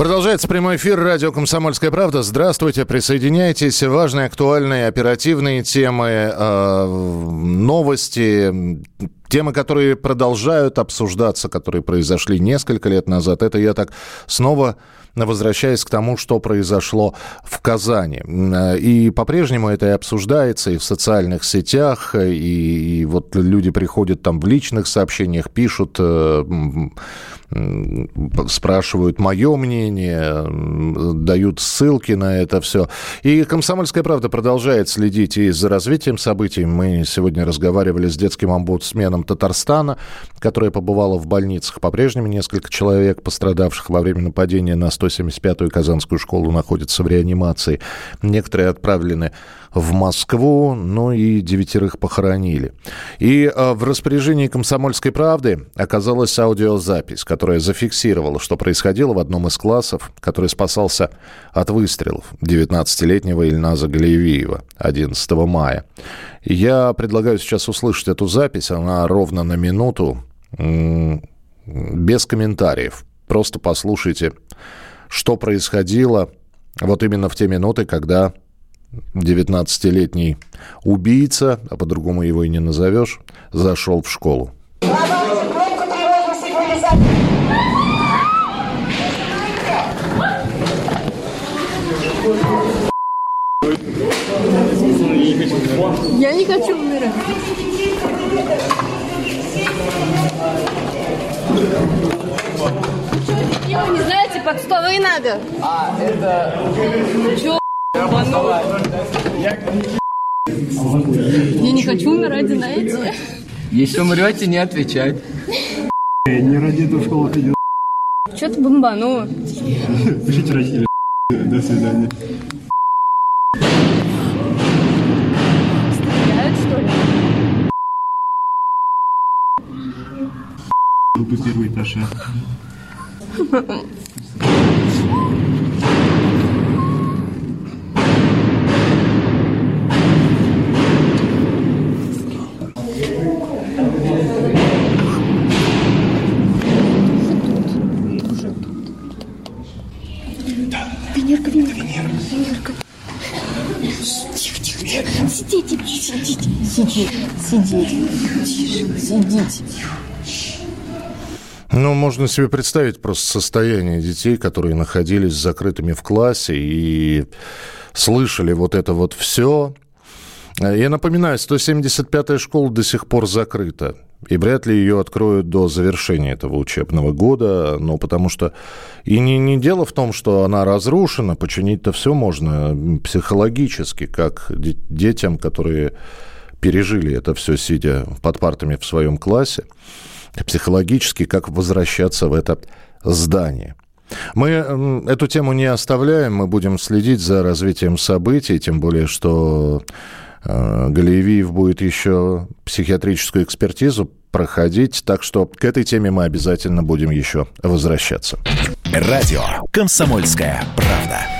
Продолжается прямой эфир радио «Комсомольская правда». Здравствуйте, присоединяйтесь. Важные, актуальные, оперативные темы, э, новости, темы, которые продолжают обсуждаться, которые произошли несколько лет назад. Это я так снова возвращаясь к тому, что произошло в Казани. И по-прежнему это и обсуждается и в социальных сетях, и, и вот люди приходят там в личных сообщениях, пишут, э, спрашивают мое мнение, дают ссылки на это все. И «Комсомольская правда» продолжает следить и за развитием событий. Мы сегодня разговаривали с детским омбудсменом Татарстана, которая побывала в больницах. По-прежнему несколько человек, пострадавших во время нападения на 175-ю Казанскую школу, находятся в реанимации. Некоторые отправлены в Москву, ну и девятерых похоронили. И э, в распоряжении «Комсомольской правды» оказалась аудиозапись, которая зафиксировала, что происходило в одном из классов, который спасался от выстрелов 19-летнего Ильназа Галиевиева 11 мая. Я предлагаю сейчас услышать эту запись, она ровно на минуту, без комментариев. Просто послушайте, что происходило вот именно в те минуты, когда 19-летний убийца, а по-другому его и не назовешь, зашел в школу. Я не хочу умирать. Его не знаете, под что вы надо? А, это... Чё? Я не хочу умирать, знаете. Если умрете, не отвечать. Не ради этого в школу ходил. Что ты бомбанул? Пишите родители. До свидания. Выпуск первый этаж. Венерка, Венерка. Венерка. Тихо, тихо, тихо. Сидите, сидите. Сидите, сидите. Сидите. Ну, можно себе представить просто состояние детей, которые находились закрытыми в классе и слышали вот это вот все. Я напоминаю, 175-я школа до сих пор закрыта. И вряд ли ее откроют до завершения этого учебного года, ну, потому что... И не, не дело в том, что она разрушена, починить-то все можно психологически, как де- детям, которые пережили это все, сидя под партами в своем классе, психологически, как возвращаться в это здание. Мы эту тему не оставляем, мы будем следить за развитием событий, тем более, что э, Галиевиев будет еще психиатрическую экспертизу проходить, так что к этой теме мы обязательно будем еще возвращаться. Радио «Комсомольская правда».